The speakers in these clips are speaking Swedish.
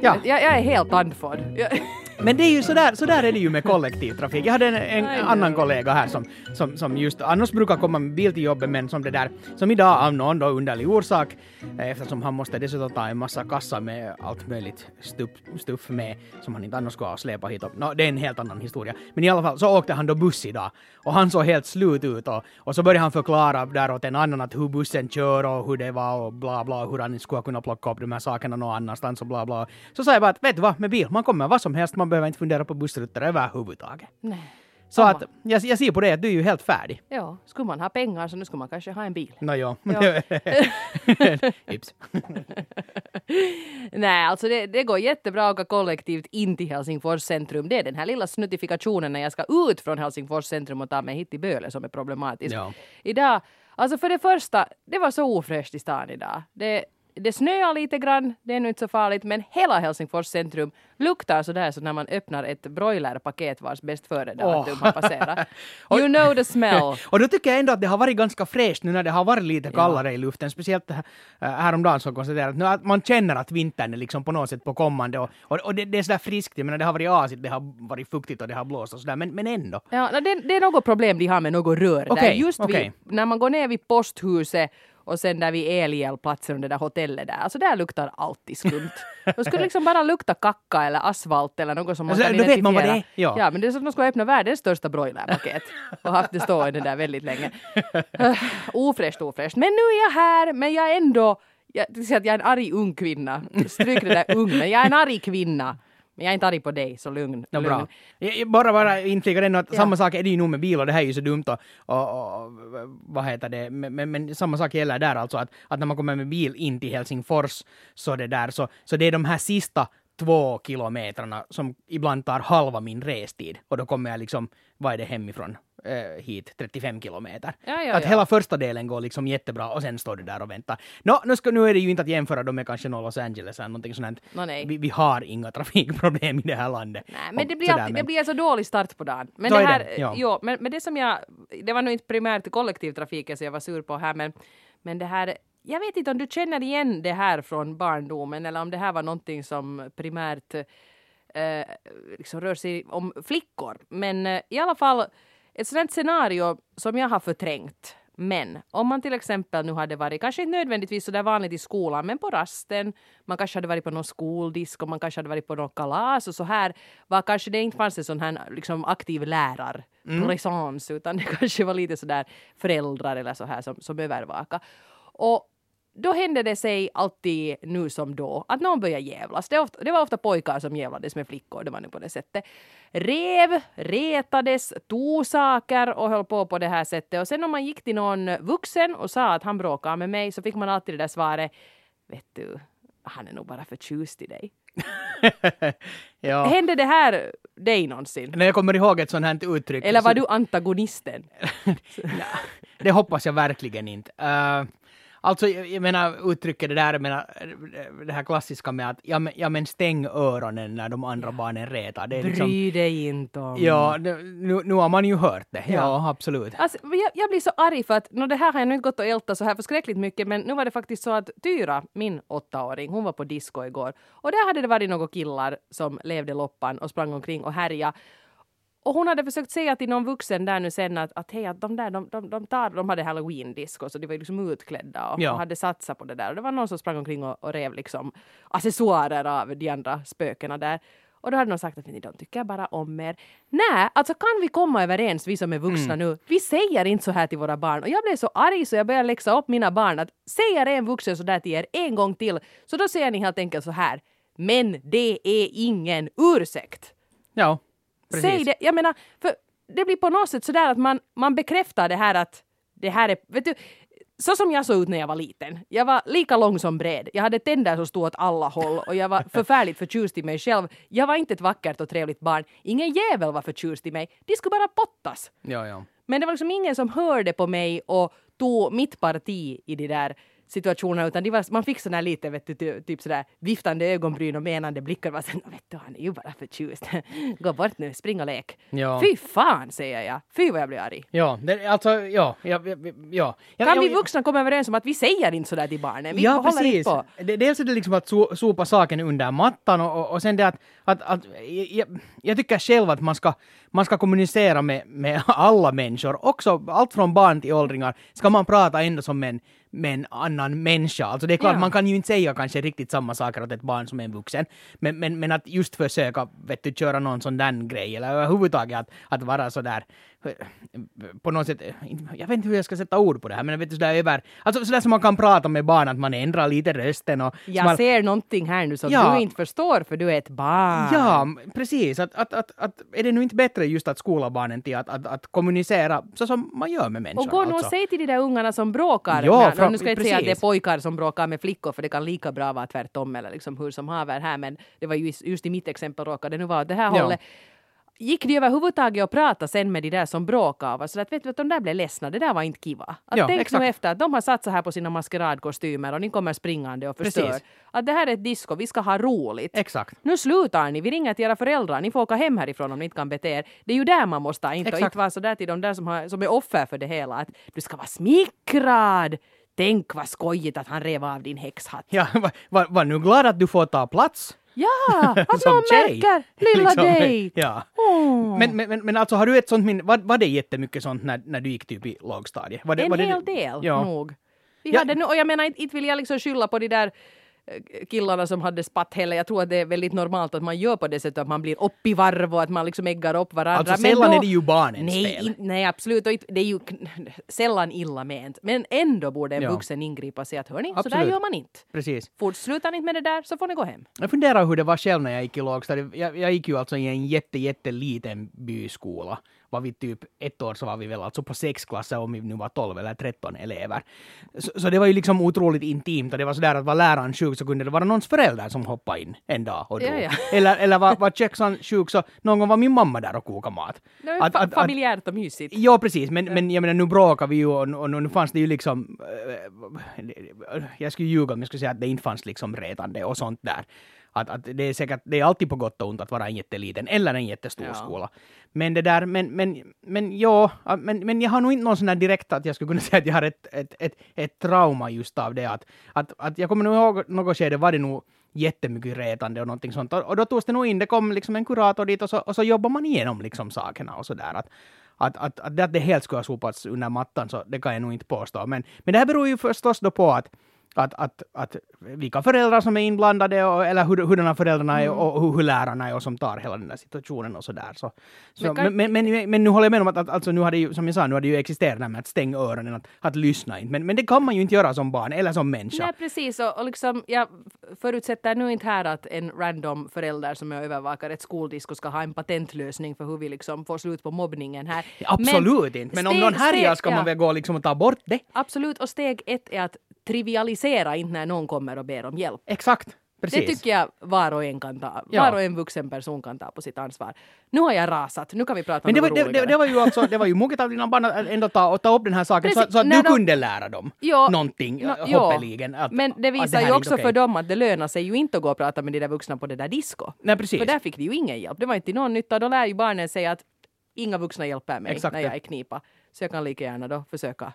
Ja. Jag, jag är helt andfådd. Men det är ju sådär, sådär är det ju med kollektivtrafik. Jag hade en, en annan kollega här som, som, som just annars brukar komma med bil till jobbet men som det där, som idag av någon då underlig orsak eh, eftersom han måste dessutom ta en massa kassa med allt möjligt stuff, stuff med som han inte annars skulle ha släpat hit upp. Nå, det är en helt annan historia. Men i alla fall så åkte han då buss idag och han såg helt slut ut och, och så började han förklara där åt en annan att hur bussen kör och hur det var och bla bla hur han skulle kunna plocka upp de här sakerna någon annanstans och bla bla. Så sa jag bara att vet du vad med bil, man kommer vad som helst, man behöver inte fundera på bussrutter överhuvudtaget. Nej. Så Samma. att jag, jag ser på det att du är ju helt färdig. Ja, skulle man ha pengar så nu skulle man kanske ha en bil. Nå. Ja. Ips. Nej, alltså det, det går jättebra att åka kollektivt in till Helsingfors centrum. Det är den här lilla snuttifikationen när jag ska ut från Helsingfors centrum och ta mig hit till Böle som är problematisk. Ja. Idag, alltså för det första, det var så ofräscht i stan idag. Det, det snöar lite grann, det är nu inte så farligt, men hela Helsingfors centrum luktar sådär så när man öppnar ett broilerpaket vars bäst före-datum har passerat. You know the smell. Och då tycker jag ändå att det har varit ganska fräscht nu när det har varit lite kallare i luften. Speciellt äh, häromdagen så konstaterade att, man känner att vintern är liksom på något sätt på kommande och, och, och det, det är sådär friskt. Jag menar det har varit asigt, det har varit fuktigt och det har blåst och sådär men, men ändå. Ja, det, det är något problem de har med något rör där. Okej, Just okej. vid, när man går ner vid posthuset och sen där vid Elhjälplatsen och det där hotellet där. Alltså där luktar alltid skumt. Då skulle liksom bara lukta kacka eller asfalt eller något som man Alltså, kan då vet man vad det är. identifiera. Ja. ja, men det är som att de skulle öppna världens största broilerpaket och haft det stående där väldigt länge. Uh, ofräscht, ofräscht. Men nu är jag här, men jag är ändå jag, jag är en arg ung kvinna. Stryk det där ung, men jag är en arg kvinna. Men jag är inte arg på dig, så lugn. Ja, lugn. jag bara bara inflika den att Ja. samma sak är det ju nog med bil och det här är ju så dumt och, och, och vad heter det, men, men, men samma sak gäller där alltså att, att när man kommer med bil in till Helsingfors så det där så, så det är de här sista två kilometrarna som ibland tar halva min restid och då kommer jag liksom, vad är det hemifrån eh, hit, 35 kilometer. Ja, ja, att ja. hela första delen går liksom jättebra och sen står du där och väntar. Nå, nu, ska, nu är det ju inte att jämföra dem med kanske Los Angeles eller någonting sånt. Nej. Vi, vi har inga trafikproblem i det här landet. Nej, men det blir, sådär, alltid, men- det blir en så dålig start på dagen. Men Så det är här, det, ja. jo, men, men det som jag, det var nog inte primärt kollektivtrafiken som jag var sur på här, men, men det här, jag vet inte om du känner igen det här från barndomen eller om det här var någonting som primärt eh, liksom rör sig om flickor. Men eh, i alla fall ett sådant scenario som jag har förträngt. Men om man till exempel nu hade varit, kanske inte nödvändigtvis så där vanligt i skolan, men på rasten, man kanske hade varit på någon skoldisk och man kanske hade varit på något kalas och så här, var kanske det inte fanns en sån här liksom aktiv lärar presence, utan det kanske var lite sådär föräldrar eller så här som, som övervaka. Och då hände det sig alltid nu som då att någon började jävlas. Det, ofta, det var ofta pojkar som jävlades med flickor, det var nu på det sättet. Rev, retades, tog saker och höll på på det här sättet. Och sen om man gick till någon vuxen och sa att han bråkar med mig så fick man alltid det där svaret. Vet du, han är nog bara förtjust i dig. ja. Hände det här dig någonsin? När jag kommer ihåg ett sånt här uttryck. Eller var du antagonisten? Det hoppas jag verkligen inte. Uh, alltså, jag, menar uttrycket det där, jag menar, det här klassiska med att ja men, ja, men stäng öronen när de andra barnen retar. Det är liksom, Bry dig inte om... ja, nu, nu har man ju hört det. Ja, Ja. absolut. Alltså, jag, jag blir så arg för att, no, det här har jag nu inte gått och ältat så här förskräckligt mycket, men nu var det faktiskt så att Tyra, min åttaåring, hon var på disco igår. Och där hade det varit några killar som levde loppan och sprang omkring och härja. Och hon hade försökt säga till någon vuxen där nu sen att, att hej, att de där, de, de, de, tar, de hade halloween-disco så de var ju liksom utklädda och, Ja. hade satsat på det där. Och det var någon som sprang omkring och, och rev liksom accessoarer av de andra spökena där. Och då hade någon sagt att "Men de tycker bara om er. Nej, alltså kan vi komma överens, vi som är vuxna nu? Vi säger inte så här till våra barn. Och jag blev så arg så jag började läxa upp mina barn att säger en vuxen så där till er en gång till så då säger ni helt enkelt så här. Men det är ingen ursäkt. Ja, precis. Säg det. Jag menar, för det blir på något sätt sådär att man, man bekräftar det här att det här är, vet du, så som jag såg ut när jag var liten. Jag var lika lång som bred. Jag hade tänder som stod åt alla håll och jag var förfärligt förtjust i mig själv. Jag var inte ett vackert och trevligt barn. Ingen jävel var förtjust i mig. De skulle bara pottas. Ja, ja. Men det var liksom ingen som hörde på mig och tog mitt parti i de där situationer utan var, man fick här lite vet du, ty- typ sådär viftande ögonbryn och menande blickar. Var sen, vet du, han är ju bara förtjust. Gå bort nu, spring och lek. Ja. Fy fan säger jag. Fy vad jag blir arg. Ja, det, alltså ja. ja, ja, ja. Kan vi vuxna komma överens om att vi säger inte sådär till barnen? Vi ja, precis. på. Det, dels är det liksom att so, sopa saken under mattan och, och, och sen det att, att, att jag, jag tycker själv att man ska, man ska kommunicera med, med alla människor, också allt från barn till åldringar, ska man prata ändå som en, med en annan människa. Alltså det är klart, Ja. man kan ju inte säga kanske riktigt samma saker åt ett barn som en vuxen, men, men, men att just försöka vet du, köra någon sån där grej, eller överhuvudtaget att, att vara sådär på något sätt, jag vet inte hur jag ska sätta ord på det här, men vet du sådär över, alltså sådär som man kan prata med barn, att man ändrar lite rösten och... Jag man, ser någonting här nu som Ja. du inte förstår för du är ett barn. Ja, precis. Att, att, att, att, är det nu inte bättre just att skola barnen till att, att, att kommunicera så som man gör med människor? Och gå nu och alltså. säg till de där ungarna som bråkar. Ja, när, fram- nu ska jag inte säga att det är pojkar som bråkar med flickor för det kan lika bra vara tvärtom eller liksom hur som haver här men det var ju just- just i mitt exempel råkade det nu vara åt det här Ja. hållet. Gick de överhuvudtaget att prata sen med de där som bråkade av? Så att vet du att de där blev ledsna, det där var inte kiva. Att Ja, tänk exakt. nu efter att de har satt så här på sina maskeradkostymer och ni kommer springande och förstör. Precis. Att det här är ett disco, vi ska ha roligt. Exakt. Nu slutar ni, vi ringer till era föräldrar, ni får åka hem härifrån om ni inte kan bete er. Det är ju där man måste inte, och inte vara sådär till de där som, har, som är offer för det hela, att du ska vara smickrad. Tänk vad skojigt att han rev av din häxhatt. Ja, var, var, var nu glad att du får ta plats. Ja, att Som någon märker lilla Liksom, dig. Ja. Åh. Men, men, men, alltså har du ett sånt minne, var, var det jättemycket sånt när, när du gick typ i lågstadiet? Var det, En var det, hel del Ja. nog. Vi Ja. hade och jag menar inte, vill jag liksom skylla på de där killarna som hade spatt heller. Jag tror att det är väldigt normalt att man gör på det sättet att man blir upp i varv och att man liksom äggar upp varandra. Alltså sällan då- är det ju barnens nej, fel. nej, absolut. Det är ju sällan illa ment. Men ändå borde en Ja. vuxen ingripa och säga att hörni, så där Absolut. gör man inte. Precis. Fort, slutar ni inte med det där så får ni gå hem. Jag funderar hur det var själv när jag gick i lågstadiet. Jag, jag gick ju alltså i en jätte, jätteliten byskola. Var vi typ ett år så var vi väl alltså på sex klasser om vi nu var 12 eller 13 elever. Så, så det var ju liksom otroligt intimt och det var sådär att var läraren sjuk så kunde det vara någons förälder som hoppade in en dag och Ja, drog. ja. Eller, eller var, var köksan sjuk så någon gång var min mamma där och kokade mat. Det är fa- familjärt och mysigt. Ja, precis. Men, men jag menar, nu bråkar vi ju och, och nu fanns det ju liksom... eh, jag skulle ljuga om jag skulle säga att det inte fanns liksom retande och sånt där. Att, att det är säkert, det är alltid på gott och ont att vara en jätteliten eller en jättestor Ja. skola. Men det där, men, men, men ja, men, men jag har nog inte någon sån där direkt att jag skulle kunna säga att jag har ett, ett, ett, ett trauma just av det. Att, att, att jag kommer nog ihåg något skede var det nog jättemycket retande och någonting sånt. Och, och då togs det nog in, det kom liksom en kurator dit och så, och så jobbar man igenom liksom sakerna och sådär. Att, att, att, att, det, att det helt skulle ha sopats under mattan, så det kan jag nog inte påstå. Men, men det här beror ju förstås då på att att, att, att vilka föräldrar som är inblandade och, eller hur, hurdana föräldrarna är och hur, hur lärarna är och som tar hela den där situationen och sådär. Så, så, Men men, men, men, men, nu håller jag med om att, att alltså, nu har det ju, som jag sa, nu har det ju existerat det här med att stänga öronen, att, att lyssna inte. Men, men det kan man ju inte göra som barn eller som människa. Nej, precis. Och, och liksom, jag förutsätter nu inte här att en random förälder som jag övervakar ett skoldisco ska ha en patentlösning för hur vi liksom får slut på mobbningen här. Absolut inte. Men om någon härjar ska ja. man väl gå liksom och ta bort det. Absolut, och steg ett är att trivialisera inte när någon kommer och ber om hjälp. Exakt. Precis. Det tycker jag var och en kan ta, Ja. var och en vuxen person kan ta på sitt ansvar. Nu har jag rasat, nu kan vi prata Men om det var, något det, det, roligare. det var ju alltså, det var ju moget av dina barn att ändå ta, ta upp den här saken så, Precis, så att när du de- kunde lära dem Ja, någonting, nå- ja. hoppeligen. Att, Men det att visar här ju också inte för dem att det lönar sig ju inte att gå och prata med de där vuxna på det där disco. Nej, precis. För där fick de ju ingen hjälp. Det var inte någon nytta. Då lär ju barnen säga att inga vuxna hjälper mig Exakt när det. jag är knipa. Så jag kan lika gärna då försöka.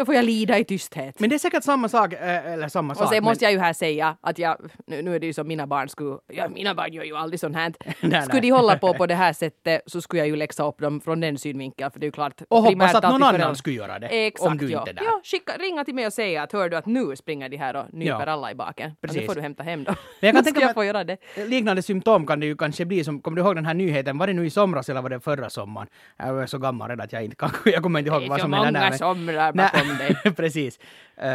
Då får jag lida i tysthet. Men det är säkert samma sak, äh, eller samma sak. och sen men- måste jag ju här säga att jag, nu, nu är det ju som mina barn skulle, ja mina barn gör ju aldrig sånt här. nej. skulle de hålla på på det här sättet så skulle jag ju läxa upp dem från den synvinkeln för det är ju klart. Och hoppas att någon annan skulle göra det, Exakt, om du ja. inte är där. Ja, skicka, ringa till mig och säga att hör du att nu springer de här och nyper Ja. alla i baken. Precis. Precis. Nu får du hämta hem dem. Men jag kan tänka jag få göra det. Liknande symptom kan det ju kanske bli som, kommer du ihåg den här nyheten, var det nu i somras eller var det förra sommaren? Jag är så gammal redan att jag inte kan, jag kommer inte ihåg Det är vad så som hände många där. somrar Nej, bakom dig. precis. Eh,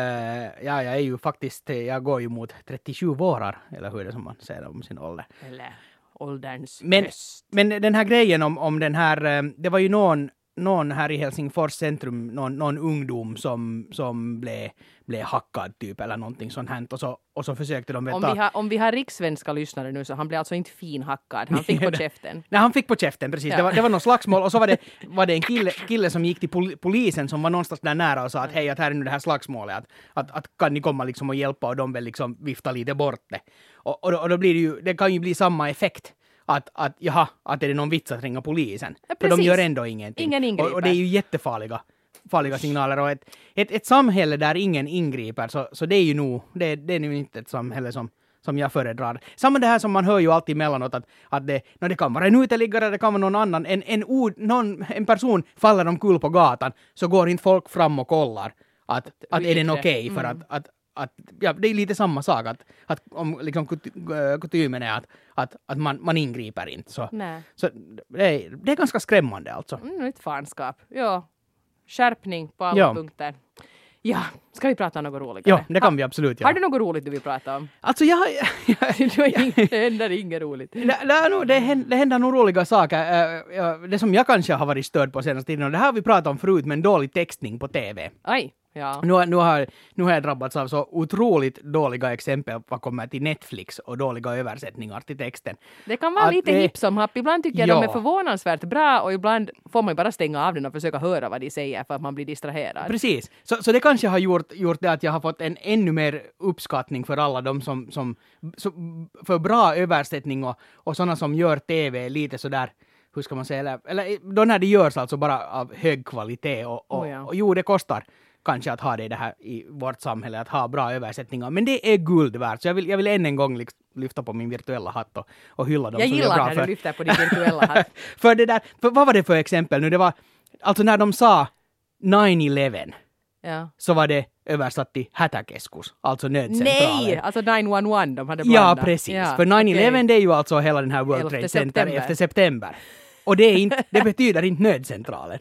ja, jag är ju faktiskt, jag går ju mot 37 vårar, eller hur är det som man säger om sin ålder. Eller ålderns Men, höst. men den här grejen om, om den här, eh, det var ju någon någon här i Helsingfors centrum, någon, någon ungdom som, som blev, blev hackad typ eller någonting sånt här. Och så, och så försökte de Om veta... vi, har, om vi har rikssvenska lyssnare nu så han blev alltså inte finhackad, han fick på käften. Nej, han fick på käften, precis. Ja. Det, var, det var någon slagsmål och så var det, var det en kille, kille som gick till pol, polisen som var någonstans där nära och sa att hej, att här är nu det här slagsmålet, att, att, att kan ni komma liksom och hjälpa och de väl liksom vifta lite bort det. Och, och, då, och då blir det ju, det kan ju bli samma effekt. Att, att jaha, att är det någon vits att ringa polisen? Ja, För de gör ändå ingenting. Ingen ingriper. och, och det är ju jättefarliga farliga signaler och ett, ett, ett samhälle där ingen ingriper så, så det är ju nog, det, det är nu inte ett samhälle som som jag föredrar. Samma det här som man hör ju alltid emellanåt att, att det, no, det kan vara en uteliggare, det kan vara någon annan. En, en, ord, någon, en person faller omkull på gatan så går inte folk fram och kollar att, att är den okej för Mm. att, att att, ja, det är lite samma sak, att, att om liksom äh, kutymen är att, att, att man, man ingriper inte. Så, Nej. så det, är, det är ganska skrämmande alltså. Mm, ett fanskap. Ja. Skärpning på alla Ja. punkter. Ja, ska vi prata om något roligare? Ja, det kan vi absolut Har göra. du något roligt du vill prata om? Alltså jag, jag, har det händer inget roligt. Det, det, är nog- det, händer, det händer nog roliga saker. Eh, Det som jag kanske har varit störd på senaste tiden, och det här har vi pratat om förut, men dålig textning på TV. Aj, ja. Nu, har- nu, har, nu har jag drabbats av så otroligt dåliga exempel vad kommer till Netflix och dåliga översättningar till texten. Det kan vara Att lite det- hipp som happ. Ibland tycker jag Ja. de är förvånansvärt bra och ibland får man ju bara stänga av den och försöka höra vad de säger för att man blir distraherad. Precis. Så, så det kanske har gjort, gjort det att jag har fått en ännu mer uppskattning för alla de som, som, som för bra översättning och, och sådana som gör TV lite sådär hur ska man säga, eller, eller då när det görs alltså bara av hög kvalitet och, och, Oh ja. och jo, det kostar kanske att ha det, i det här i vårt samhälle, att ha bra översättningar, men det är guld värt. Så jag vill, jag vill än en gång liksom lyfta på min virtuella hatt och, och hylla dem Jag som gillar bra när för, du lyfter på din virtuella hatt. för det där, för vad var det för exempel nu? Det var, alltså när de sa 9-11 Ja. så var det översatt till hätäkeskus, alltså nödcentralen. Nej! Alltså 911, de hade Ja, blandat. precis. Ja, För 9-11 okej. det är ju alltså hela den här World 11 Trade Center efter september. Och det, är inte, det betyder inte nödcentralen.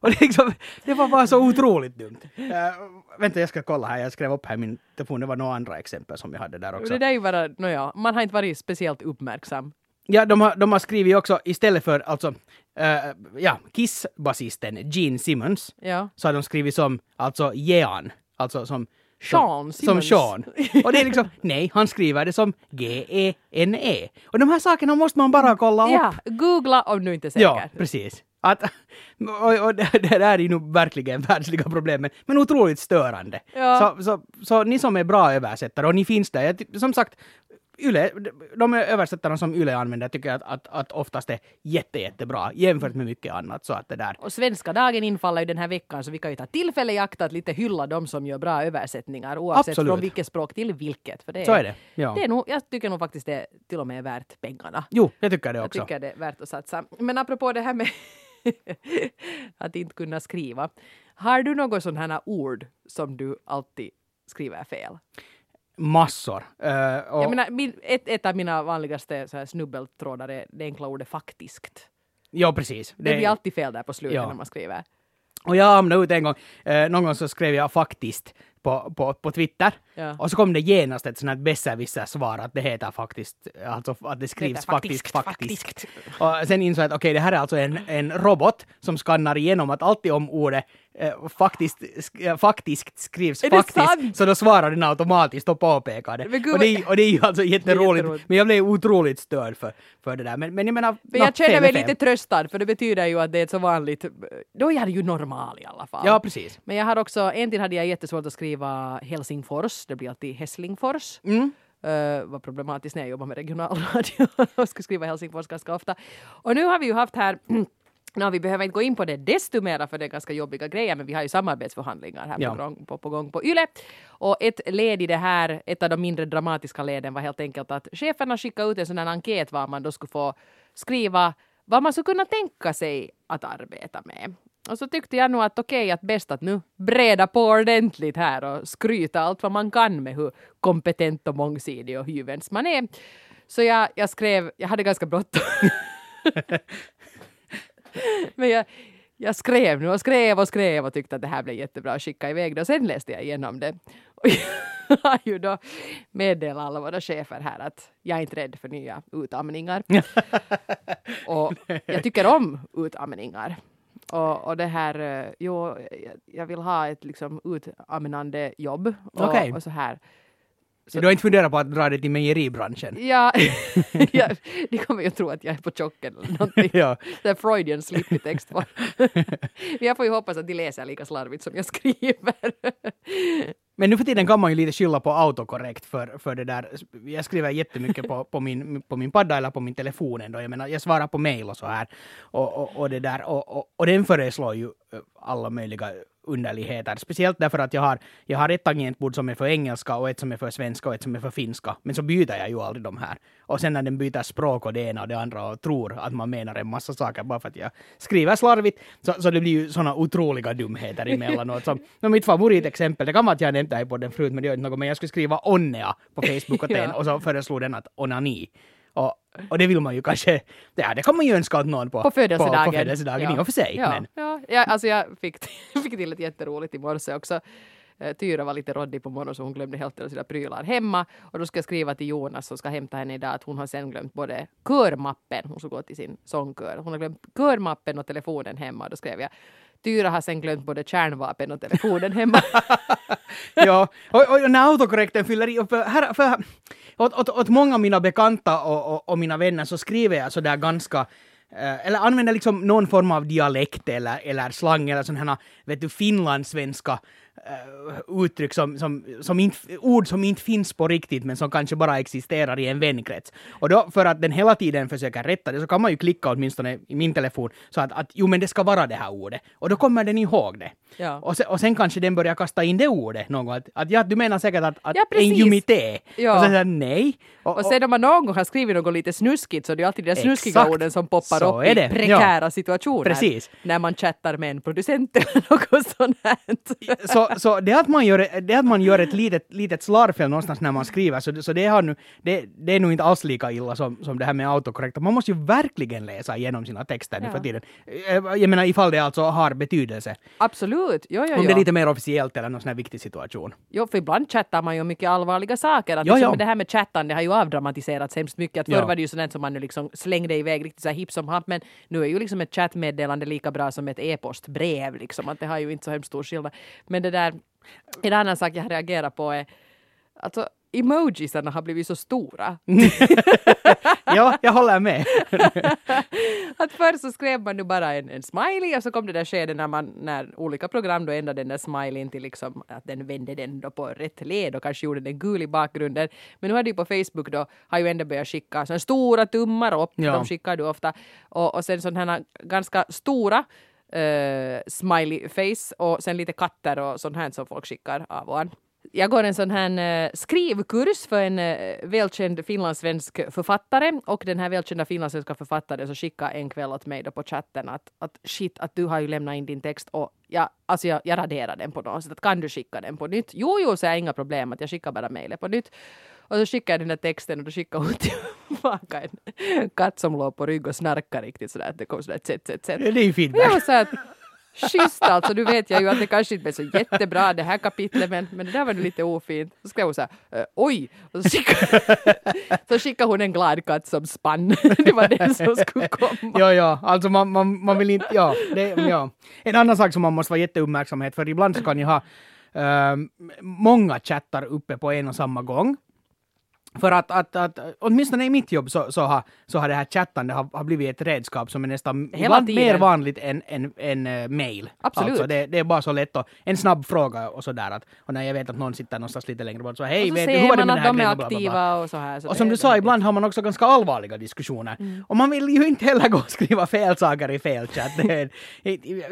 Och det, liksom, det var bara så otroligt dumt. Uh, vänta, jag ska kolla här. Jag skrev upp här i min telefon. Det var några andra exempel som jag hade där också. Det där är ju bara, nåja, man har inte varit speciellt uppmärksam. Ja, de har, de har skrivit också istället för alltså, eh, ja, Kiss-basisten Gene Simmons Ja. så har de skrivit som alltså Jean, alltså som Sean som Simmons. Sean. Och det är liksom, nej, han skriver det som G-E-N-E. Och de här sakerna måste man bara kolla upp. Ja, googla om du inte är säker. Ja, precis. Att, och, och det, det där är ju nog verkligen världsliga problem, men, otroligt störande. Ja. Så, så, så ni som är bra översättare, och ni finns där, jag, som sagt, Yle, de översättarna som Yle använder tycker jag att, att, att oftast är jätte, jättebra jämfört med mycket annat. Så att det där, Och svenska dagen infaller ju den här veckan så vi kan ju ta tillfälle i akt att lite hylla de som gör bra översättningar oavsett Absolut. från vilket språk till vilket. För det så är det. Ja. Det är nog, jag tycker nog faktiskt det till och med är värt pengarna. Jo, jag tycker det Jag också. tycker det är värt att satsa. Men apropå det här med att inte kunna skriva. Har du något sådana här ord som du alltid skriver fel? Massor. Eh, och, Jag menar, min, ett, ett av mina vanligaste så här snubbeltrådar är det enkla ordet faktiskt. ja, precis. Det, blir alltid fel där på slutet Ja. när man skriver. Och jag hamnade ut en gång, eh, någon gång så skrev jag faktiskt på, på, på Twitter. Ja. Och så kom det genast ett sånt här besserwisser-svar att det heter faktiskt, alltså att det skrivs heter faktiskt, faktiskt, faktiskt. Och sen insåg jag att okej, det här är alltså en, en robot som skannar igenom att alltid om ordet eh, faktiskt, sk- eh, faktiskt skrivs Är det faktiskt, så då svarar den automatiskt och påpekar det. Gud, och, det är, och det är ju alltså jätteroligt, jätteroligt. men jag blev otroligt störd för, för det där. Men, men jag menar, Men jag känner fel är mig lite tröstad för det betyder ju att det är ett så vanligt... Då är det ju normal i alla fall. Ja, precis. Men jag har också, en tid hade jag jättesvårt att skriva Helsingfors, det blir alltid Hässlingfors. Mm. Uh, var problematiskt när jag jobbade med regionalradio och skulle skriva Helsingfors ganska ofta. Och nu har vi ju haft här No, vi behöver inte gå in på det desto mera för det är ganska jobbiga grejer men vi har ju samarbetsförhandlingar här Ja. på, gång, på, på gång på YLE. Och ett led i det här, ett av de mindre dramatiska leden var helt enkelt att cheferna skickade ut en sån här enkät var man då skulle få skriva vad man skulle kunna tänka sig att arbeta med. Och så tyckte jag nog att okej, att bäst att nu breda på ordentligt här och skryta allt vad man kan med hur kompetent och mångsidig och hyvens man är. Så jag, jag skrev, jag hade ganska bråttom. Men jag, jag skrev nu och skrev och skrev och tyckte att det här blev jättebra att skicka iväg det. Och sen läste jag igenom det. Och jag har ju då meddelat alla våra chefer här att jag är inte rädd för nya utamningar. och jag tycker om utamningar. Och, och det här, eh, jo, jag, vill ha ett liksom utamnande jobb. Och, Okej. och så här. Så du har inte funderat på att dra det till mejeribranschen? Ja, ja, de kommer ju tro att jag är på chocken eller någonting. ja. Det är Freudian slip i. Men jag får ju hoppas att de läser lika slarvigt som jag skriver. Men nu för tiden kan man ju lite skylla på autokorrekt för, för det där. Jag skriver jättemycket på, på, min, på min padda eller på min telefon ändå. Jag menar, jag svarar på mail och så här. Och, och, och det där. Och, och, och den föreslår ju eh, alla möjliga underligheter. Speciellt därför att jag har, jag har ett tangentbord som är för engelska och ett som är för svenska och ett som är för finska. Men så byter jag ju aldrig de här. Och sen när den byter språk och det ena och det andra och tror att man menar en massa saker bara för att jag skriver slarvigt. Så, så det blir ju såna otroliga dumheter emellanåt. Som, no, mitt favoritexempel, det kan vara att jag nämnt det här i podden förut, men det gör inte något. Men jag skulle skriva onnea på Facebook och, Ja. och så föreslog den att onani. Och, och det vill man ju kanske, ja det kan man ju önska åt någon på, På födelsedagen. På, på födelsedagen i och för sig. Ja, Men, ja, ja, alltså jag fick, fick till ett jätteroligt i morse också. Eh, Tyra var lite råddig på morgonen så hon glömde helt alla sina prylar hemma. Och då ska jag skriva till Jonas som ska hämta henne idag att hon har sen glömt både körmappen, hon ska gå till sin sångkör. Hon har glömt körmappen och telefonen hemma. Då skrev jag Tyra har sen glömt både kärnvapen och telefonen hemma. ja, och, och när autokorrekten fyller i, för, här, för, åt, åt, åt många av mina bekanta och, och, och mina vänner så skriver jag sådär ganska eh, eller använder liksom någon form av dialekt eller, eller slang eller sådana här, vet du, finlandssvenska uttryck som, som, som inte, ord som inte finns på riktigt men som kanske bara existerar i en vänkrets. Och då för att den hela tiden försöker rätta det så kan man ju klicka åtminstone i min telefon så att, att jo men det ska vara det här ordet. Och då kommer den ihåg det. Ja. Och, sen, och sen kanske den börjar kasta in det ordet någon gång. Att, att ja, du menar säkert att, att Ja, en precis. jumité. Ja. Och sen säger nej. Och, Och sen om man någon gång har skrivit något lite snuskigt så det är alltid de snuskiga Exakt. orden som poppar Så upp i prekära situationer. Precis. När man chattar med en producent eller något sånt här. Så, så det att man gör, det att man gör ett litet, litet slarvfel någonstans när man skriver, så, så det, har nu, det, det är nog inte alls lika illa som, som det här med autokorrekt. Man måste ju verkligen läsa igenom sina texter nu Ja. för tiden. Eh, Jag menar ifall det alltså har betydelse. Absolut. Jo, jo, Om det är jo. lite mer officiellt eller någon sån här viktig situation. Jo, för ibland chattar man ju mycket allvarliga saker. Att Jo, liksom jo. Det här med chattande har ju avdramatiserats hemskt mycket. Att förr Ja. var det ju sånt som man nu liksom slängde iväg riktigt så här hipp som happ. Men nu är ju liksom ett chattmeddelande lika bra som ett e-postbrev. Liksom. Att det har ju inte så hemskt stor skillnad. Men det där, en annan sak jag reagerar på är alltså emojisarna har blivit så stora. ja, jag håller med. Att förr så skrev man nu bara en, en smiley och så kom det där skedet när, man, när olika program då ändrade den där smileyn till liksom att den vände den då på rätt led och kanske gjorde den gul i bakgrunden. Men nu har det ju på Facebook då har ju ändå börjat skicka såna stora tummar upp, Ja. de skickar du ofta, och, och sen sådana här ganska stora uh, smiley face och sen lite katter och sånt här som folk skickar av och an. Jag går en sån här eh, skrivkurs för en eh, välkänd finlandssvensk författare och den här välkända finlandssvenska författaren så skickade en kväll åt mig då på chatten att, att shit att du har ju lämnat in din text och jag alltså jag, jag raderar den på något sätt. Att kan du skicka den på nytt? Jo, jo, så är inga problem att jag skickar bara mejlet på nytt. Och så skickade jag den där texten och då skickade hon tillbaka en katt som låg på rygg och snarkade riktigt sådär att det kom sådär ett sätt, sätt. Det är Men jag feedback. var så schysst alltså, nu vet jag ju att det kanske inte blev så jättebra det här kapitlet, men, men det där var nu lite ofint. Så skrev hon så här, "Eh, oj, och så skickade, så skickade hon en glad katt som spann. det var det som skulle komma. Ja, ja, alltså man, man, man vill inte, ja, det, ja. En annan sak som man måste vara jätteuppmärksamhet för, ibland så kan jag ha ehm, många chattar uppe på en och samma gång. För att, att, att åtminstone i mitt jobb så, så, har, så har det här chattande har, har blivit ett redskap som är nästan Hela mer vanligt än, än, än uh, mail. Absolut. Alltså det, det är bara så lätt och en snabb fråga och sådär. Att, och när jag vet att någon sitter någonstans lite längre bort så hej, och så vet du hur var det med den här de är grejen? och bla, bla, bla. aktiva och så här. Så Och som du sa, ibland har man också ganska allvarliga diskussioner. Mm. Och man vill ju inte heller gå och skriva fel saker i fel chatt.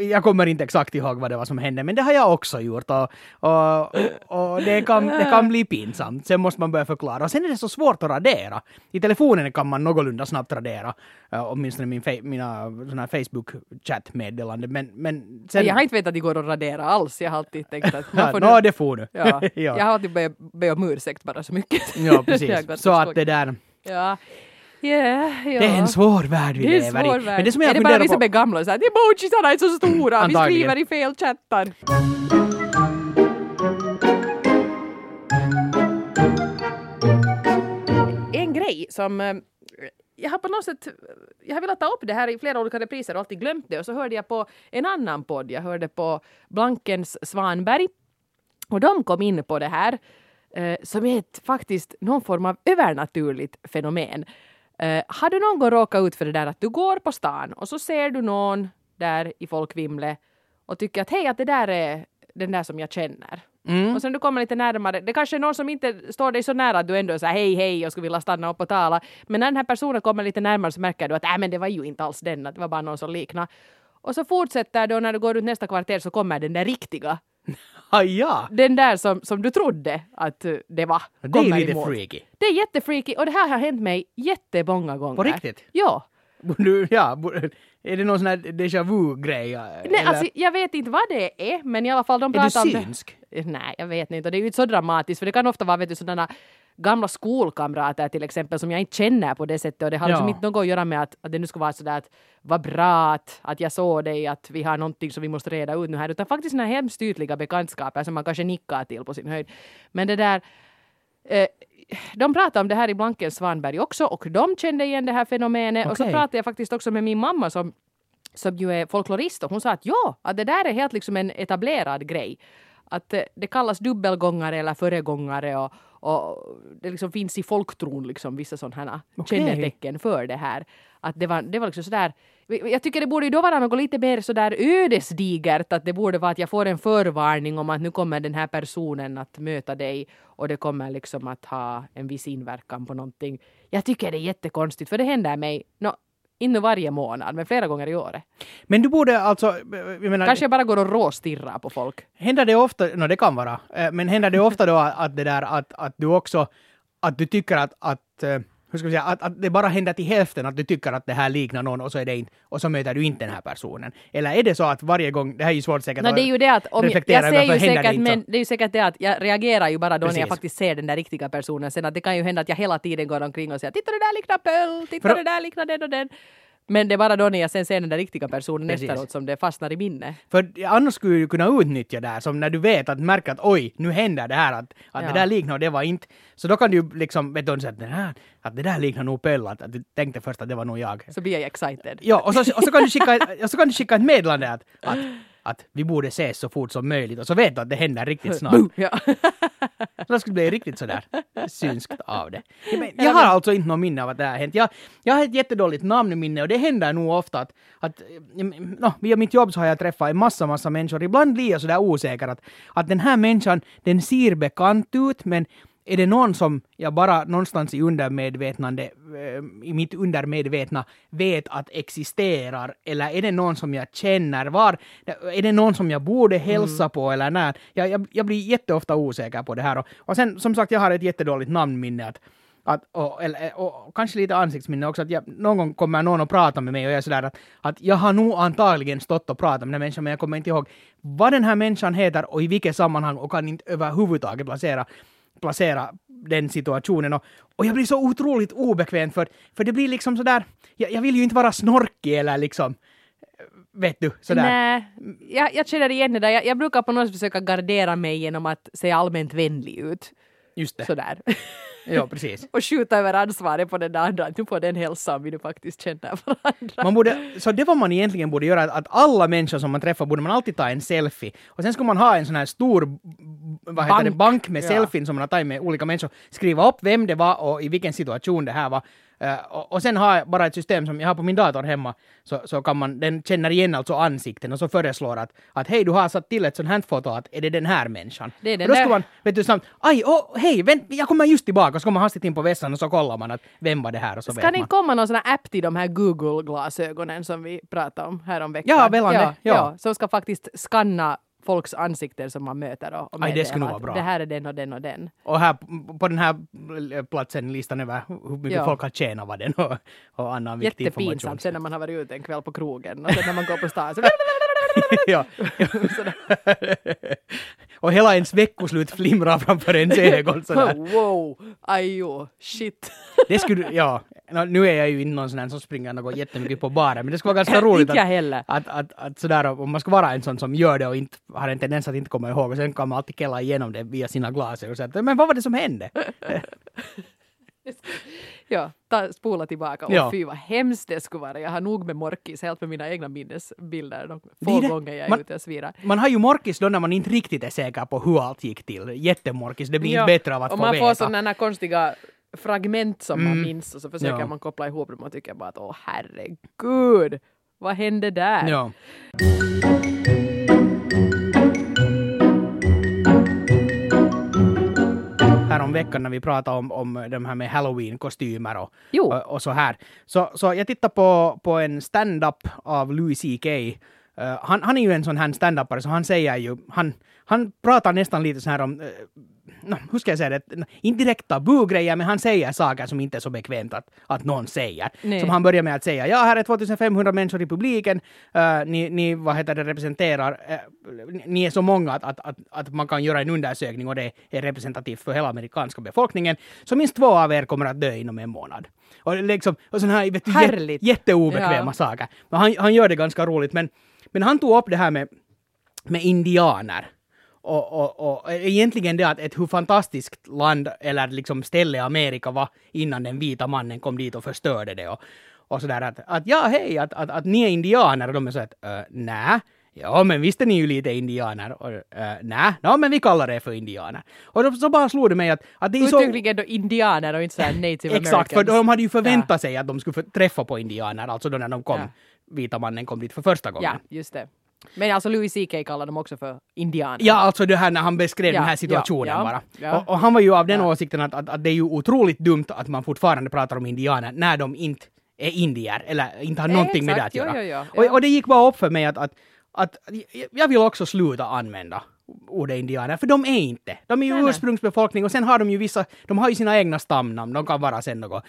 Jag kommer inte exakt ihåg vad det var som hände, men det har jag också gjort. Och, och, och det, kan, det kan bli pinsamt. Sen måste man börja förklara. Och sen är det så svårt att radera. I telefonen kan man någorlunda snabbt radera. Uh, åtminstone min fe- mina här Facebook-chattmeddelanden. Men, men sen... Jag har inte vetat att det går att radera alls. Jag har alltid tänkt att man Ja, får Nå, nu, det får du. ja, ja. Jag har alltid börjat be om ursäkt bara så mycket. ja, precis. Så att det där... Ja. Yeah, ja. Det är en svår värld vi lever i. värld. Men det som jag är det bara vi som är gamla säger att emojisarna är så stora, vi skriver i fel chattar. Grej som eh, jag har på något sätt, jag har velat ta upp det här i flera olika repriser och alltid glömt det. Och så hörde jag på en annan podd, jag hörde på Blankens Svanberg. Och de kom in på det här eh, som är ett, faktiskt någon form av övernaturligt fenomen. Eh, har du någon gång råkat ut för det där att du går på stan och så ser du någon där i folkvimlet och tycker att hej, att det där är den där som jag känner. Mm. Och sen du kommer lite närmare, det kanske är någon som inte står dig så nära att du ändå är så här hej hej och skulle vilja stanna upp och tala. Men när den här personen kommer lite närmare så märker du att äh, men det var ju inte alls den, det var bara någon som liknar. Och så fortsätter du och när du går ut nästa kvarter så kommer den där riktiga. Ah, ja! Den där som, som du trodde att uh, det var. Det är lite emot. freaky. Det är jättefreaky och det här har hänt mig jättemånga gånger. På riktigt? Ja. Borde, ja, borde, är det någon sån här déjà vu-grej? Nej, alltså, jag vet inte vad det är, men i alla fall de är du pratar om det. synsk? Nej, jag vet inte. Och det är ju inte så dramatiskt, för det kan ofta vara vet du, sådana gamla skolkamrater till exempel som jag inte känner på det sättet och det har liksom Ja. inte något att göra med att, att det nu ska vara sådär att vad bra att, att jag såg dig, att vi har någonting som vi måste reda ut nu här, utan faktiskt här hemskt ytliga bekantskaper som man kanske nickar till på sin höjd. Men det där eh, de pratade om det här i Blankens Svanberg också och de kände igen det här fenomenet. Och så pratade jag faktiskt också med min mamma som, som ju är folklorist och hon sa att ja, att det där är helt liksom en etablerad grej. Att eh, det kallas dubbelgångare eller föregångare och, och det liksom finns i folktron liksom vissa sådana Okej. kännetecken för det här. Att det var, det var liksom sådär jag tycker det borde ju då vara något lite mer sådär ödesdigert att det borde vara att jag får en förvarning om att nu kommer den här personen att möta dig och det kommer liksom att ha en viss inverkan på någonting. Jag tycker det är jättekonstigt för det händer mig, no, inte varje månad men flera gånger i året. Men du borde alltså, jag menar, Kanske jag bara går och råstirrar på folk. händer det ofta, no, det kan vara, eh, men händer det ofta då att det där att, att du också, att du tycker att, att eh, hur ska vi säga, att, att det bara händer till hälften att du tycker att det här liknar någon och så är det inte, och så möter du inte den här personen. Eller är det så att varje gång, det här är ju svårt säkert No, att det är ju det att om jag, ser ju säkert, men det är ju säkert det att jag reagerar ju bara då när jag Precis. faktiskt ser den där riktiga personen. Sen att det kan ju hända att jag hela tiden går omkring och säger titta det där liknar Pöll, titta För- det där liknar den och den. Men det är bara då när jag sen ser den där riktiga personen Precis. efteråt som det fastnar i minne. För annars skulle du kunna utnyttja det här, som när du vet att märker att oj, nu händer det här, att, att Ja. det där liknar det var inte. Så då kan du ju liksom, vet du, att, det här, att det där liknar nog Pelle, att, att du tänkte först att det var nog jag. Så blir jag excited. Ja, och så, och så, kan, du skicka, och så kan du skicka ett meddelande att, att, att vi borde ses så fort som möjligt och så vet du att det händer riktigt snart. Ja. Så det skulle bli riktigt sådär synskt av det. Ja, men jag har alltså inte något minne av att det här hänt. Jag, jag har ett jättedåligt namnminne och det händer nog ofta att, att eh, no, via mitt jobb så har jag träffat en massa, massa människor. Ibland blir jag sådär osäker att, att den här människan, den ser bekant ut men är det någon som jag bara någonstans i undermedvetnande, eh, i mitt undermedvetna vet att existerar? Eller är det någon som jag känner? Var, är det någon som jag borde hälsa på eller när? Jag, jag, jag blir jätteofta osäker på det här. Och, och sen som sagt, jag har ett jättedåligt namnminne. Att, att, och, eller, och kanske lite ansiktsminne också, att jag, någon gång kommer någon och pratar med mig och jag är sådär att, att jag har nog antagligen stått och pratat med den här människan men jag kommer inte ihåg vad den här människan heter och i vilket sammanhang och kan inte överhuvudtaget placera, placera den situationen. Och, och jag blir så otroligt obekväm för, för det blir liksom sådär, jag, jag vill ju inte vara snorkig eller liksom, vet du, sådär. Nej, jag, jag känner igen det där. Jag, jag brukar på något sätt försöka gardera mig genom att se allmänt vänlig ut. Just det. Sådär. Ja, precis. och skjuta över ansvaret på den andra. Nu får den hälsa om vi nu faktiskt känner varandra. Man borde, så det vad man egentligen borde göra, att- alla människor som man träffar borde man alltid ta en selfie. Och sen ska man ha en sån här stor vad heter Bank. det, bank med Ja. selfien som man har tagit med olika människor. Skriva upp vem det var och i vilken situation det här var. Och, och sen har jag bara ett system som jag har på min dator hemma, så, så kan man, den känner igen alltså ansikten och så föreslår att, att hej, du har satt till ett sånt här foto, att är det den här människan? Det är den och då ska där. man, vet du, snabbt, aj, oh, hej, vänt, jag kommer just tillbaka, och så kommer man hastigt in på vässan och så kollar man att vem var det här och så Ska vet det man. inte komma någon sån här app till de här Google-glasögonen som vi pratade om häromveckan? Ja, väl, ja, ja. ja. Som ska faktiskt skanna folks ansikten som man möter och, och Aj, det skulle vara bra. Det här är den och den och den. Och här på den här platsen listan över hur mycket Ja. folk har tjänat var den och, och annan viktig information. Jättepinsamt sen när man har varit ute en kväll på krogen och sen när man går på stan så ja. och hela ens veckoslut flimrar framför ens ögon sådär. wow, ajo, shit. Det skulle, ja. Nu är jag ju inte någon sån här som springer något jättemycket på baren, men det skulle vara ganska roligt att, heller. att, att, att sådär, om man ska vara en sån som gör det och inte har en tendens att inte komma ihåg och sen kan man alltid kella igenom det via sina glasögon och säga men vad var det som hände? Ja, ta, spola tillbaka. Och Ja. fy vad hemskt det skulle vara. Jag har nog med Morkis helt med mina egna minnesbilder. De Det få det. gånger jag är Man- ute och svirar. Man har ju morkis då när man inte riktigt är säker på hur allt gick till. Jättemorkis, det blir Ja, inte bättre av att och få man veta. får sådana konstiga fragment som man Mm. minns och så försöker Ja. man koppla ihop dem och tycker bara att åh herregud, vad hände där? Ja. Härom veckan när vi pratade om, om de här med halloween-kostymer och, och, och så här. Så, så jag tittade på, på en stand-up av Louis CK. Uh, han, han är ju en sån här stand-upare, så han säger ju, han, han pratar nästan lite så här om, uh, no, hur ska jag säga det, inte direkt tabugrejer, men han säger saker som inte är så bekvämt att, att någon säger. Nej. Som han börjar med att säga, ja här är 2500 människor i publiken, uh, ni, ni vad heter det, representerar, uh, ni- är så många att, att, att, att man kan göra en undersökning och det är representativt för hela amerikanska befolkningen, så minst två av er kommer att dö inom en månad. Och, liksom, och sådana här vet du, Härligt. jätteobekväma Ja. saker. Men han, han gör det ganska roligt, men, men han tog upp det här med, med indianer. Och, och, och egentligen det att ett hur fantastiskt land eller liksom ställe Amerika var innan den vita mannen kom dit och förstörde det. Och, och sådär att, att ja hej, att, att, att ni är indianer och de är så att uh, nej. Ja, men visst är ni ju lite indianer. Och, uh, nej, no, men vi kallar det för indianer. Och då, så bara slog det mig att, att det är så... Uttryckligen då indianer och inte såhär native Exakt, för americans. de hade ju förväntat sig att de skulle träffa på indianer, alltså då när de kom, Ja. vita mannen kom dit för första gången. Ja, just det. Men alltså Louis CK kallar dem också för indianer. Ja, alltså det här när han beskrev Ja, den här situationen ja, bara. ja. Och, och han var ju av den åsikten att, att, att det är ju otroligt dumt att man fortfarande pratar om indianer när de inte är indier eller inte har Nej, någonting med det att exakt. Jo, göra. jo, jo. Och, och det gick bara upp för mig att, att, att jag vill också sluta använda ordet indianer, för de är inte. De är ju nej. ursprungsbefolkning och sen har de ju vissa, de har ju sina egna stamnamn. De kan vara sen något,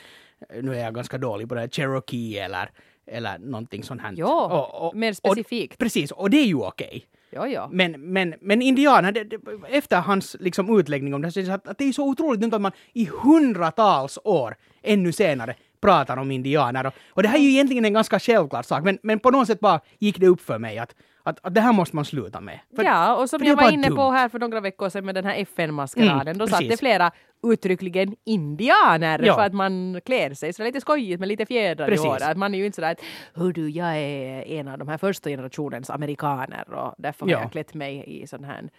nu är jag ganska dålig på det, Cherokee eller, eller någonting sånt här. Och- och- mer och- specifikt. Precis, och det är ju okej. Jo, jo. Men, men, men indianer, det, det, efter hans liksom utläggning om det, så är det så att, att det är så otroligt dumt att man i hundratals år ännu senare pratar om indianer. Och, och det här är ju egentligen en ganska självklar sak, men, men på något sätt bara gick det upp för mig att, att, att det här måste man sluta med. För- ja, och som jag var inne på dumt. här för några veckor sedan med den här FN-maskeraden, Mm, då satt det precis. flera uttryckligen indianer Ja. för att man klär sig så är lite skojigt med lite fjädrar i Precis. håret. Att Man är ju inte sådär att hör du, jag är en av de här första generationens amerikaner och därför har Ja. jag klätt mig i sån här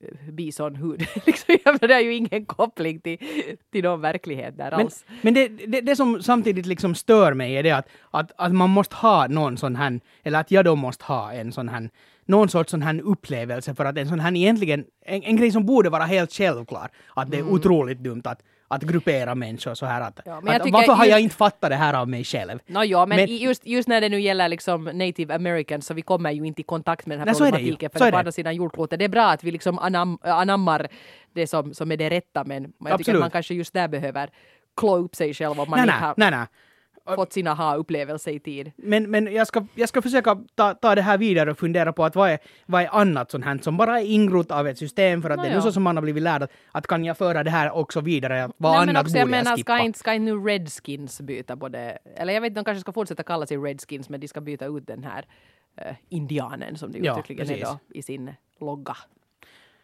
eh, bisonhud. liksom, det har ju ingen koppling till, till någon verklighet där Men, alls. men det, det, det som samtidigt liksom stör mig är det att, att, att man måste ha någon sån här, eller att jag då måste ha en sån här, någon sorts sån här upplevelse för att en sån här egentligen, en, en grej som borde vara helt självklar, att det är otroligt dumt att, att gruppera människor så här att, Mm. Ja, att tycker varför har just- jag inte fattat det här av mig själv? Nå ja, men, Men- just, just när det nu gäller liksom native americans så vi kommer ju inte i kontakt med den här Nej, det problematiken för det på andra sidan jordklotet. Det är bra att vi liksom anam, anammar det som, som är det rätta men jag tycker Absolut. att man kanske just där behöver klå upp sig själv om man Nej, inte nej, har nej, nej. Fått sina ha-upplevelser i tid. Men, men jag, ska, jag ska försöka ta, ta det här vidare och fundera på att vad är, vad är annat sånt här som bara är ingrott av ett system för att Nå, det är ja. så som man har blivit lärd att, att kan jag föra det här också vidare, vad Nej, men annat också, jag borde jag menar, skippa? ska inte, ska inte nu Redskins byta både, eller jag vet inte, de kanske ska fortsätta kalla sig Redskins men de ska byta ut den här eh, indianen som det Ja, uttryckligen är precis. då i sin logga.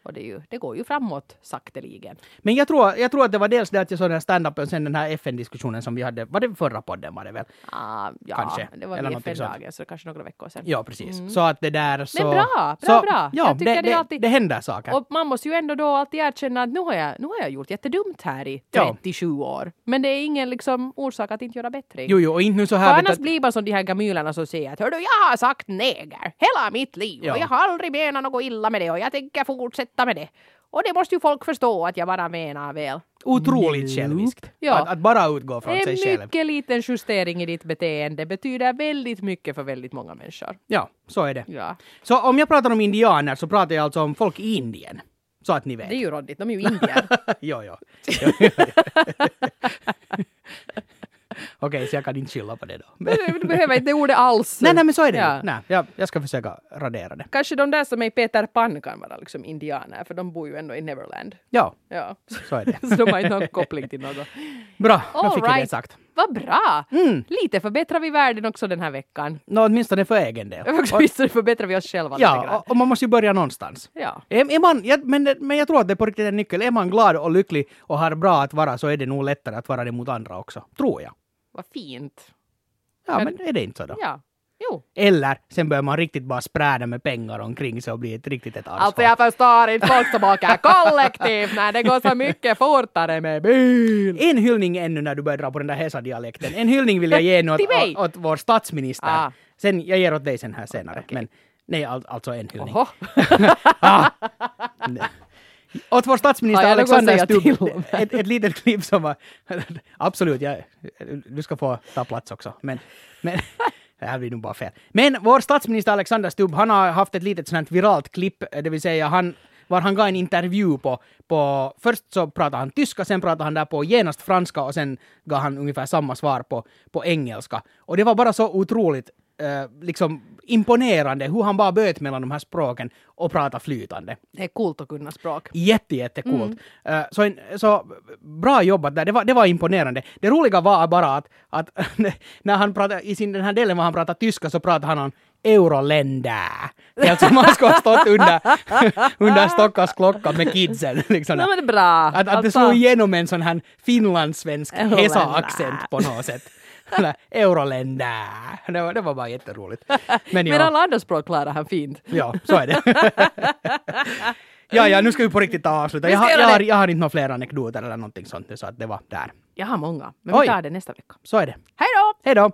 Och det, ju, det går ju framåt sakteligen. Men jag tror, jag tror att det var dels det att jag såg den här stand-upen sen den här FN-diskussionen som vi hade, var det förra podden var det väl? Ah, ja, Kanske. det var Eller vid. FN-dagen så kanske några veckor sedan. Ja, precis. Så att det där så... Mm. bra, bra, så, bra. Ja, Jag tycker det, det alltid- det händer saker. Och man måste ju ändå då alltid erkänna att nu har jag, nu har jag gjort jättedumt här i Ja. 37 år. Men det är ingen liksom orsak att inte göra bättre. Jo, jo, och inte nu så För här... vet annars att- blir man som de här gamylerna som säger att hördu, jag har sagt neger hela mitt liv Ja. och jag har aldrig menat något illa med det och jag tänker fortsätta med det. Och det måste ju folk förstå att jag bara menar väl. Otroligt själviskt. Ja. Att, att bara utgå från sig En själv. mycket liten justering i ditt beteende betyder väldigt mycket för väldigt många människor. Ja, så är det. Ja. Så om jag pratar om indianer så pratar jag alltså om folk i Indien. Så att ni vet. Det är ju råddigt, de är ju indier. jo, jo. jo, jo, jo. Okej, så jag kan inte skylla på det då. Men, du behöver inte det ordet alls. nej, nej, men så är det Ja. Nej, jag, jag ska försöka radera det. Kanske de där som är Peter Pan kan vara liksom indianer, för de bor ju ändå i Neverland. Ja, Ja. så är det. Så de har inte någon koppling till något. Bra, då All fick jag det right. sagt. Vad bra! Mm. Lite förbättrar vi världen också den här veckan. Nå, åtminstone för egen del. Visst förbättrar vi oss själva lite Ja, grann. och, och man måste ju börja någonstans. Ja. Är, är man, ja, men, det- men jag tror att det är på riktigt en nyckel. Är man glad och lycklig och har bra att vara så är det nog lättare att vara det mot andra också. Tror jag. Vad fint. Ja, Men- men är det inte så då? Ja. Jo. Eller sen börjar man riktigt bara spräda med pengar omkring sig och bli ett riktigt ett arsle. Alltså jag förstår inte folk som åker kollektivt när det går så mycket fortare med bil. En hyllning ännu när du börjar dra på den där Hesa-dialekten. En hyllning vill jag ge nu åt, åt, åt vår statsminister. Ah. Sen, jag ger åt dig sen här senare. Men nej, all, alltså en hyllning. Oho. Nej. Åt vår statsminister att Alexander Stubb. Ett, ett litet klipp som var... Absolut, jag, du ska få ta plats också. Men, men det här blir nog bara fel. Men vår statsminister Alexander Stubb, han har haft ett litet sånt viralt klipp, det vill säga han var han gav en intervju på, på... Först så pratade han tyska, sen pratade han där på genast franska och sen gav han ungefär samma svar på, på engelska. Och det var bara så otroligt eh, liksom imponerande hur han bara böt mellan de här språken och pratade flytande. Det är coolt att kunna språk. Jätte, jättecoolt. Uh, så, en, så bra jobbat där, det var, det var imponerande. Det roliga var bara att, att när han pratade, i sin, den här delen var han pratade tyska så pratade han om euroländer. Helt som han skulle ha stått under, under Stockholms klocka med kidsen. Liksom. Nej men det är bra. Att, att det Alltså, slog igenom en sån här finlandssvensk. Hesa-accent på något sätt. Eller, Euroländer. Det var, det var bara jätteroligt. Men Men alla andra språk klarar han fint. ja, så är det. ja, ja, nu ska vi på riktigt ta avsluta. Jag har, jag, har, jag har inte några fler anekdoter eller någonting sånt, så att det var där. Jag har många, men Oj. vi tar det nästa vecka. Så är det. Hej då! Hej då!